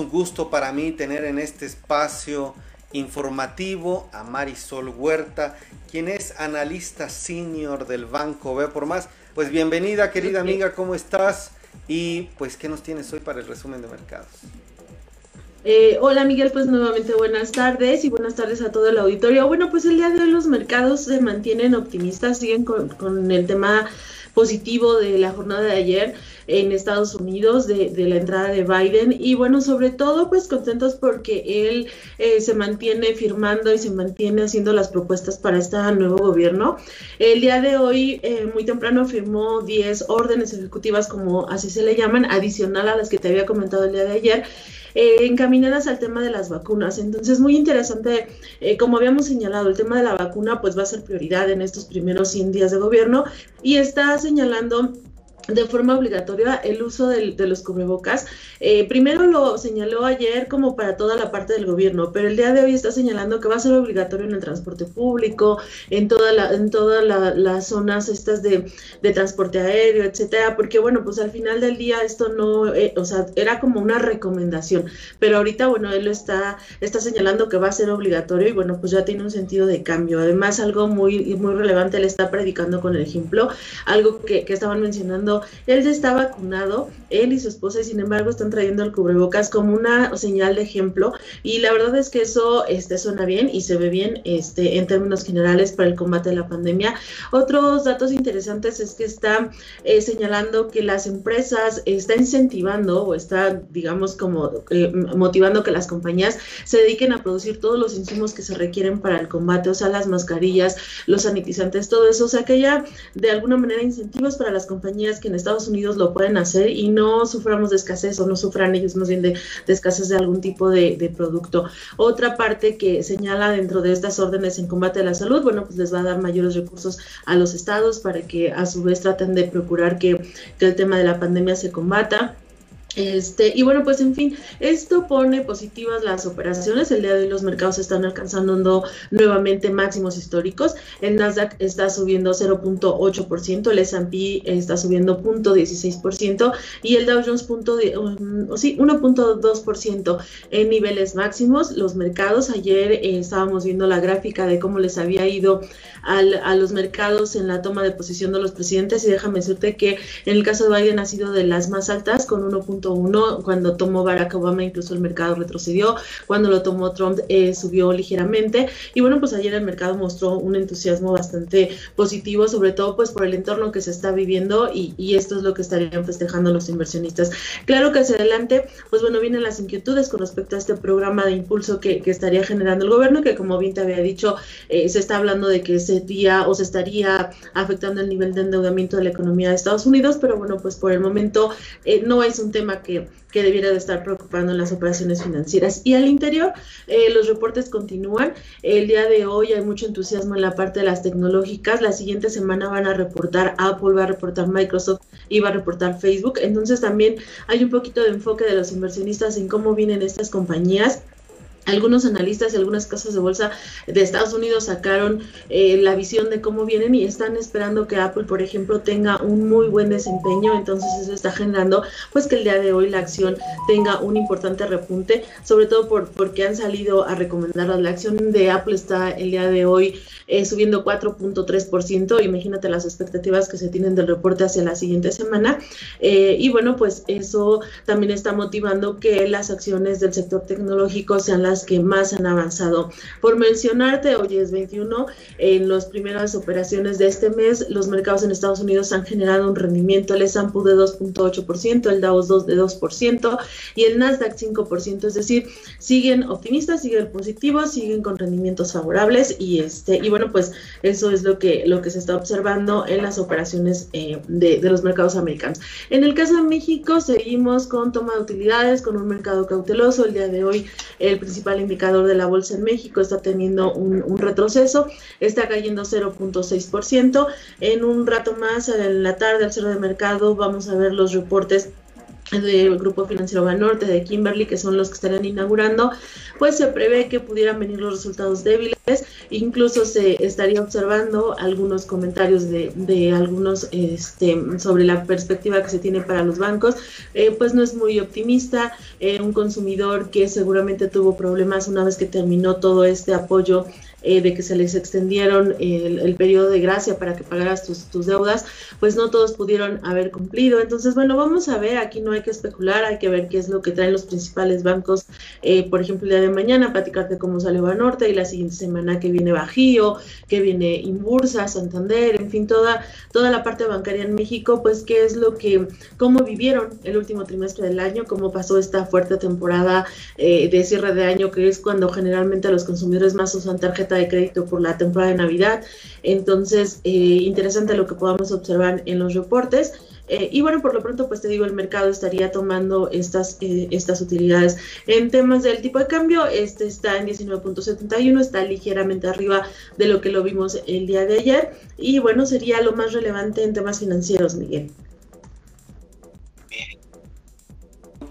un gusto para mí tener en este espacio informativo a Marisol Huerta, quien es analista senior del Banco B por más. Pues bienvenida, querida amiga, ¿cómo estás? Y pues, ¿qué nos tienes hoy para el resumen de mercados? Eh, hola Miguel, pues nuevamente buenas tardes y buenas tardes a todo el auditorio. Bueno, pues el día de hoy los mercados se mantienen optimistas, siguen con, el tema positivo de la jornada de ayer en Estados Unidos de, la entrada de Biden y bueno, sobre todo pues contentos porque él eh, se mantiene firmando y se mantiene haciendo las propuestas para este nuevo gobierno. El día de hoy, eh, muy temprano, firmó 10 órdenes ejecutivas, como así se le llaman, adicional a las que te había comentado el día de ayer. Eh, encaminadas al tema de las vacunas. Entonces, muy interesante, como habíamos señalado, el tema de la vacuna pues va a ser prioridad en estos primeros 100 días de gobierno y está señalando de forma obligatoria el uso de, los cubrebocas. Eh, primero lo señaló ayer como para toda la parte del gobierno, pero el día de hoy está señalando que va a ser obligatorio en el transporte público, en toda la, en todas las zonas estas de, transporte aéreo, etcétera, porque bueno, pues al final del día esto no, eh, o sea, era como una recomendación, pero ahorita bueno, él lo está, está señalando que va a ser obligatorio y bueno, pues ya tiene un sentido de cambio. Además, algo muy, muy relevante, le está predicando con el ejemplo, algo que, que estaban mencionando él ya está vacunado, él y su esposa, y sin embargo están trayendo el cubrebocas como una señal de ejemplo. Y la verdad es que eso este, suena bien y se ve bien este, en términos generales para el combate de la pandemia. Otros datos interesantes es que está eh, señalando que las empresas está incentivando o está, digamos, como eh, motivando que las compañías se dediquen a producir todos los insumos que se requieren para el combate, o sea, las mascarillas, los sanitizantes, todo eso. O sea, que haya de alguna manera incentivos para las compañías que en Estados Unidos lo pueden hacer y no suframos de escasez o no sufran ellos más bien de, escasez de algún tipo de, producto. Otra parte que señala dentro de estas órdenes en combate a la salud, bueno, pues les va a dar mayores recursos a los estados para que a su vez traten de procurar que, el tema de la pandemia se combata. Este, y bueno, pues en fin, esto pone positivas las operaciones. El día de hoy los mercados están alcanzando nuevamente máximos históricos. El Nasdaq está subiendo 0.8%, el S&P está subiendo 0.16% y el Dow Jones punto um, sí, 1.2% en niveles máximos. Los mercados, ayer eh, estábamos viendo la gráfica de cómo les había ido a los mercados en la toma de posición de los presidentes y déjame decirte que en el caso de Biden ha sido de las más altas con 1.1, cuando tomó Barack Obama incluso el mercado retrocedió, cuando lo tomó Trump eh, subió ligeramente y bueno pues ayer el mercado mostró un entusiasmo bastante positivo sobre todo pues por el entorno que se está viviendo y, esto es lo que estarían festejando los inversionistas. Claro que hacia adelante pues bueno vienen las inquietudes con respecto a este programa de impulso que, estaría generando el gobierno que como bien te había dicho eh, se está hablando de que sería o se estaría afectando el nivel de endeudamiento de la economía de Estados Unidos, pero bueno, pues por el momento eh, no es un tema que, debiera de estar preocupando en las operaciones financieras. Y al interior, eh, los reportes continúan. El día de hoy hay mucho entusiasmo en la parte de las tecnológicas. La siguiente semana van a reportar Apple, va a reportar Microsoft y va a reportar Facebook. Entonces también hay un poquito de enfoque de los inversionistas en cómo vienen estas compañías algunos analistas y algunas casas de bolsa de Estados Unidos sacaron eh, la visión de cómo vienen y están esperando que Apple, por ejemplo, tenga un muy buen desempeño. Entonces eso está generando pues que el día de hoy la acción tenga un importante repunte, sobre todo por, porque han salido a recomendar la acción de Apple está el día de hoy eh, subiendo 4.3%. Imagínate las expectativas que se tienen del reporte hacia la siguiente semana. Eh, y bueno, pues eso también está motivando que las acciones del sector tecnológico sean las que más han avanzado. Por mencionarte, hoy es 21, en las primeras operaciones de este mes, los mercados en Estados Unidos han generado un rendimiento, el S&P de 2.8%, el Dow 2 de 2% y el Nasdaq 5%, es decir, siguen optimistas, siguen positivos, siguen con rendimientos favorables y este y bueno, pues eso es lo que lo que se está observando en las operaciones eh, de, de los mercados americanos. En el caso de México, seguimos con toma de utilidades, con un mercado cauteloso. El día de hoy, el principal principal indicador de la bolsa en México está teniendo un, retroceso, está cayendo 0.6%. En un rato más, en la tarde, al cierre de mercado, vamos a ver los reportes del Grupo Financiero Banorte, de Kimberly, que son los que estarían inaugurando, pues se prevé que pudieran venir los resultados débiles. Incluso se estaría observando algunos comentarios de, de algunos este, sobre la perspectiva que se tiene para los bancos, eh, pues no es muy optimista. Eh, un consumidor que seguramente tuvo problemas una vez que terminó todo este apoyo eh, de que se les extendieron el, periodo de gracia para que pagaras tus, deudas, pues no todos pudieron haber cumplido. Entonces, bueno, vamos a ver, aquí no hay que especular, hay que ver qué es lo que traen los principales bancos, eh, por ejemplo, el día de mañana, platicarte cómo sale Banorte y la siguiente semana que viene Bajío, que viene Inbursa, Santander, en fin, toda, toda la parte bancaria en México, pues qué es lo que, cómo vivieron el último trimestre del año, cómo pasó esta fuerte temporada eh, de cierre de año, que es cuando generalmente los consumidores más usan de crédito por la temporada de Navidad. Entonces, eh, interesante lo que podamos observar en los reportes. Eh, y bueno, por lo pronto, pues te digo, el mercado estaría tomando estas, eh, estas utilidades. En temas del tipo de cambio, este está en 19.71, está ligeramente arriba de lo que lo vimos el día de ayer. Y bueno, sería lo más relevante en temas financieros, Miguel.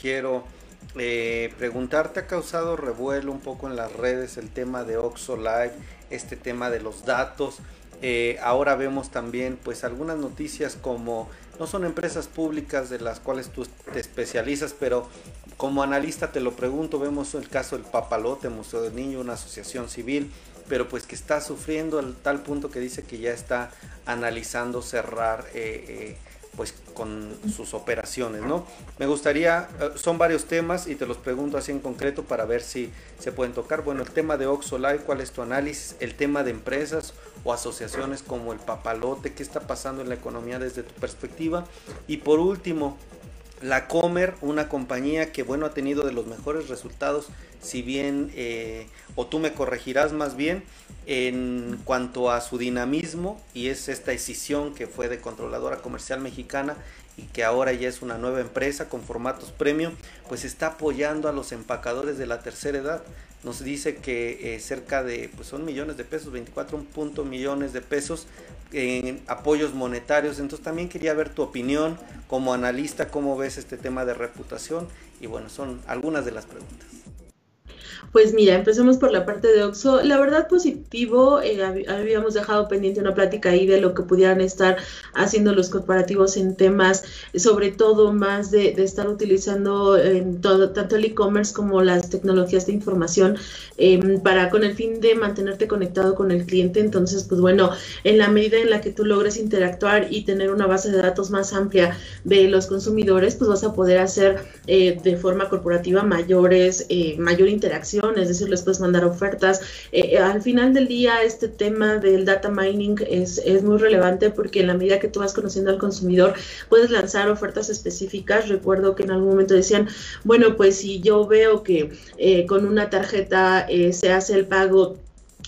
Quiero eh, preguntarte, ¿ha causado revuelo un poco en las redes el tema de Oxo Live, este tema de los datos? Eh, ahora vemos también pues algunas noticias como no son empresas públicas de las cuales tú te especializas, pero como analista te lo pregunto, vemos el caso del Papalote, Museo del Niño, una asociación civil, pero pues que está sufriendo al tal punto que dice que ya está analizando cerrar eh, pues con sus operaciones, ¿no? Me gustaría, eh, son varios temas y te los pregunto así en concreto para ver si se pueden tocar. Bueno, el tema de Oxo Live, ¿cuál es tu análisis? El tema de empresas o asociaciones como el Papalote, ¿qué está pasando en la economía desde tu perspectiva? Y por último, la Comer, una compañía que bueno ha tenido de los mejores resultados, si bien, eh, o tú me corregirás más bien, en cuanto a su dinamismo, y es esta decisión que fue de controladora comercial mexicana y que ahora ya es una nueva empresa con formatos premium, pues está apoyando a los empacadores de la tercera edad. Nos dice que eh, cerca de, pues son millones de pesos, 24 punto millones de pesos en apoyos monetarios. Entonces también quería ver tu opinión como analista, cómo ves este tema de reputación y bueno, son algunas de las preguntas. Pues mira, empecemos por la parte de Oxo. La verdad positivo, eh, habíamos dejado pendiente una plática ahí de lo que pudieran estar haciendo los corporativos en temas, sobre todo más de, estar utilizando todo, tanto el e-commerce como las tecnologías de información em, para con el fin de mantenerte conectado con el cliente. Entonces, pues bueno, en la medida en la que tú logres interactuar y tener una base de datos más amplia de los consumidores, pues vas a poder hacer eh, de forma corporativa mayores, eh, mayor interacción es decir, les puedes mandar ofertas. Eh, eh, al final del día, este tema del data mining es, es muy relevante porque en la medida que tú vas conociendo al consumidor, puedes lanzar ofertas específicas. Recuerdo que en algún momento decían, bueno, pues si yo veo que eh, con una tarjeta se hace el pago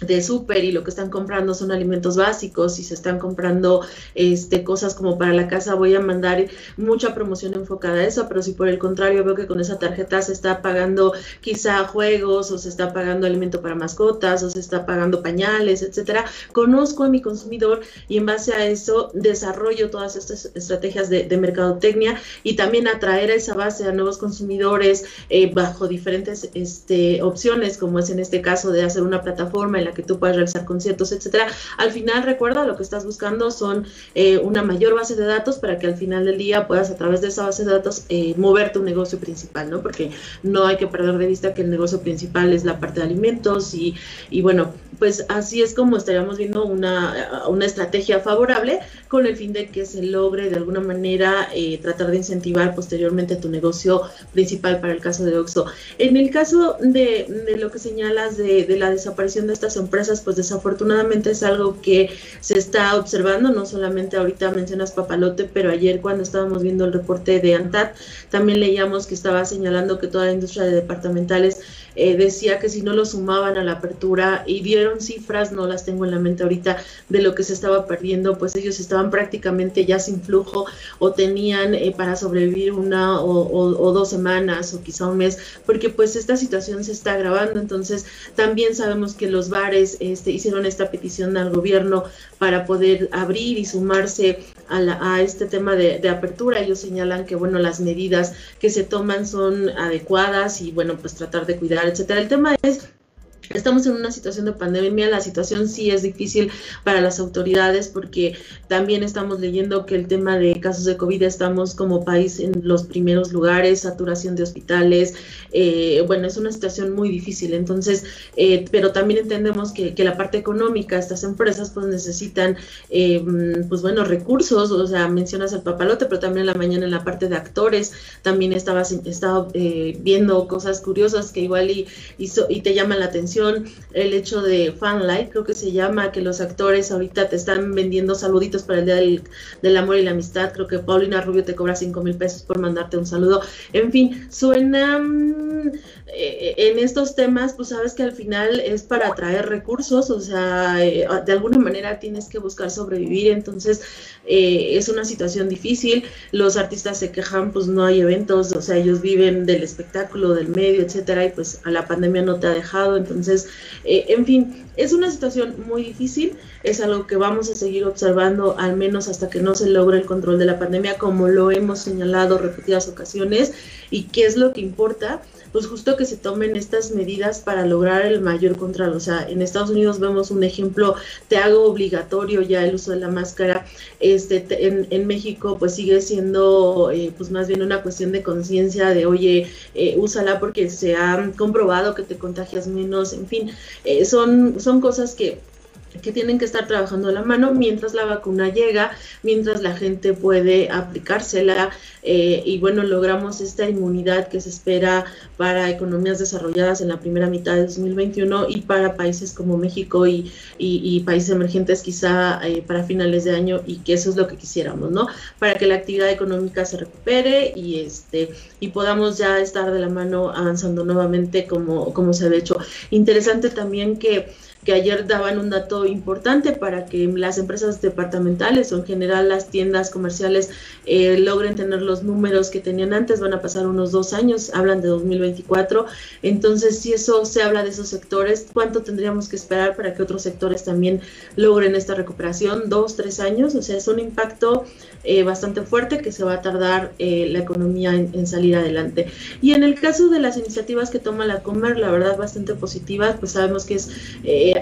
de súper y lo que están comprando son alimentos básicos y se están comprando este cosas como para la casa voy a mandar mucha promoción enfocada a eso pero si por el contrario veo que con esa tarjeta se está pagando quizá juegos o se está pagando alimento para mascotas o se está pagando pañales etcétera conozco a mi consumidor y en base a eso desarrollo todas estas estrategias de, mercadotecnia y también atraer a esa base a nuevos consumidores eh, bajo diferentes este, opciones como es en este caso de hacer una plataforma la que tú puedas realizar conciertos, etcétera. Al final, recuerda, lo que estás buscando son eh, una mayor base de datos para que al final del día puedas a través de esa base de datos eh, mover tu negocio principal, ¿no? Porque no hay que perder de vista que el negocio principal es la parte de alimentos y, y bueno, pues así es como estaríamos viendo una, una, estrategia favorable con el fin de que se logre de alguna manera eh, tratar de incentivar posteriormente tu negocio principal para el caso de Oxxo. En el caso de, lo que señalas de, de, la desaparición de estas empresas, pues desafortunadamente es algo que se está observando, no solamente ahorita mencionas Papalote, pero ayer cuando estábamos viendo el reporte de ANTAT, también leíamos que estaba señalando que toda la industria de departamentales eh, decía que si no lo sumaban a la apertura y dieron cifras, no las tengo en la mente ahorita, de lo que se estaba perdiendo, pues ellos estaban prácticamente ya sin flujo o tenían eh, para sobrevivir una o, dos semanas o quizá un mes, porque pues esta situación se está agravando, entonces también sabemos que los bares este, hicieron esta petición al gobierno para poder abrir y sumarse a, este tema de, de, apertura. Ellos señalan que, bueno, las medidas que se toman son adecuadas y, bueno, pues tratar de cuidar, etcétera. El tema es Estamos en una situación de pandemia, la situación sí es difícil para las autoridades porque también estamos leyendo que el tema de casos de COVID estamos como país en los primeros lugares, saturación de hospitales, eh, bueno, es una situación muy difícil, entonces, eh, pero también entendemos que, que, la parte económica, estas empresas pues necesitan, eh, pues bueno, recursos, o sea, mencionas el papalote, pero también en la mañana en la parte de actores, también estabas estaba, viendo cosas curiosas que igual y, y te llaman la atención el hecho de Fanlight, creo que se llama, que los actores ahorita te están vendiendo saluditos para el Día del, Amor y la Amistad. Creo que Paulina Rubio te cobra 5 mil pesos por mandarte un saludo. En fin, suena mm, en estos temas, pues sabes que al final es para atraer recursos, o sea, eh, de alguna manera tienes que buscar sobrevivir, entonces eh, es una situación difícil. Los artistas se quejan, pues no hay eventos, o sea, ellos viven del espectáculo, del medio, etcétera, y pues a la pandemia no te ha dejado, entonces entonces, eh, en fin, es una situación muy difícil, es algo que vamos a seguir observando al menos hasta que no se logre el control de la pandemia, como lo hemos señalado repetidas ocasiones. ¿Y qué es lo que importa? Pues justo que se tomen estas medidas para lograr el mayor control. O sea, en Estados Unidos vemos un ejemplo, te hago obligatorio ya el uso de la máscara. Este, en, México pues sigue siendo eh, pues más bien una cuestión de conciencia de, oye, eh, úsala porque se ha comprobado que te contagias menos en fin, eh, son, son cosas que que tienen que estar trabajando a la mano mientras la vacuna llega, mientras la gente puede aplicársela eh, y bueno, logramos esta inmunidad que se espera para economías desarrolladas en la primera mitad de 2021 y para países como México y, y, países emergentes quizá eh, para finales de año y que eso es lo que quisiéramos, ¿no? Para que la actividad económica se recupere y este y podamos ya estar de la mano avanzando nuevamente como, como se ha hecho. Interesante también que que ayer daban un dato importante para que las empresas departamentales o en general las tiendas comerciales eh, logren tener los números que tenían antes, van a pasar unos dos años, hablan de 2024, entonces si eso se habla de esos sectores, ¿cuánto tendríamos que esperar para que otros sectores también logren esta recuperación? Dos, tres años, o sea, es un impacto eh, bastante fuerte que se va a tardar eh, la economía en, salir adelante. Y en el caso de las iniciativas que toma la Comer, la verdad bastante positivas, pues sabemos que es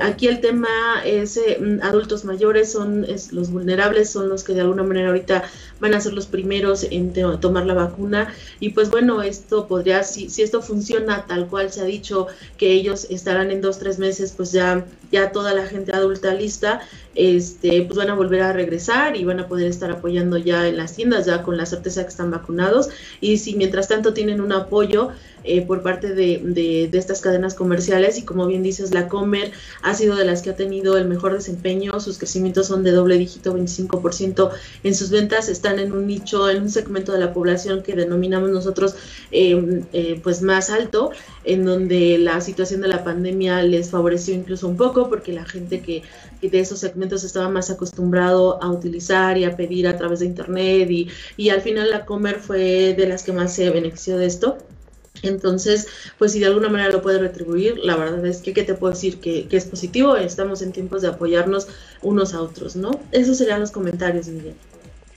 aquí el tema es eh, mm, adultos mayores, son los vulnerables, son los que de alguna manera ahorita van a ser los primeros en tomar la vacuna. Y pues bueno, esto podría, si, si esto funciona tal cual se ha dicho que ellos estarán en dos, tres meses, pues ya, ya toda la gente adulta lista, este, pues van a volver a regresar y van a poder estar apoyando ya en las tiendas, ya con la certeza que están vacunados. Y si mientras tanto tienen un apoyo, eh, por parte de, de, estas cadenas comerciales y como bien dices, la Comer ha sido de las que ha tenido el mejor desempeño, sus crecimientos son de doble dígito, 25% en sus ventas, están en un nicho, en un segmento de la población que denominamos nosotros em, eh, pues más alto, en donde la situación de la pandemia les favoreció incluso un poco porque la gente que, que de esos segmentos estaba más acostumbrado a utilizar y a pedir a través de internet y, y al final la Comer fue de las que más se benefició de esto. Entonces, pues si de alguna manera lo puede retribuir, la verdad es que, ¿qué te puedo decir? Que, es positivo, estamos en tiempos de apoyarnos unos a otros, ¿no? Esos serían los comentarios, Miguel.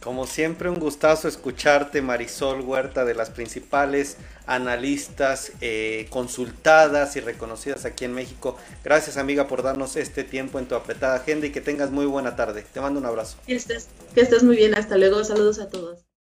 Como siempre, un gustazo escucharte, Marisol Huerta, de las principales analistas eh, consultadas y reconocidas aquí en México. Gracias, amiga, por darnos este tiempo en tu apretada agenda y que tengas muy buena tarde. Te mando un abrazo. Que estés, que estés muy bien, hasta luego, saludos a todos.